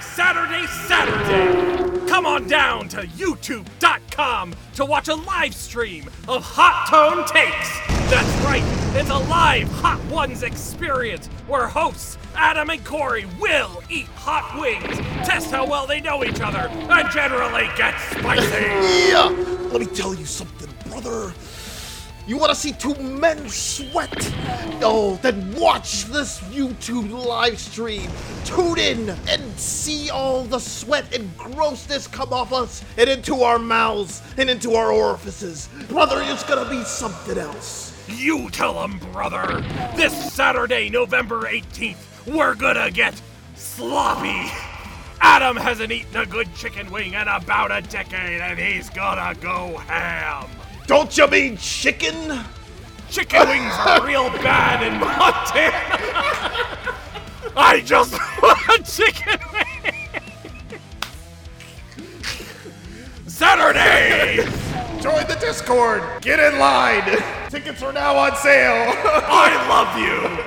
Saturday, Saturday! Come on down to youtube.com to watch a live stream of HotTone Takes. That's right, it's a live Hot Ones experience where hosts Adam and Cory will eat hot wings, test how well they know each other, and generally get spicy. Yeah! Let me tell you something, brother. You want to see two men sweat? Oh, then watch this YouTube live stream. Tune in and see all the sweat and grossness come off us and into our mouths and into our orifices. Brother, it's gonna be something else. You tell 'em, brother. This Saturday, November 18th, we're gonna get sloppy. Adam hasn't eaten a good chicken wing in about a decade, and he's gonna go ham. Don't you mean chicken? Chicken wings are real bad in Montana. I just want chicken wing. Saturday! Join the Discord. Get in line. Tickets are now on sale. I love you.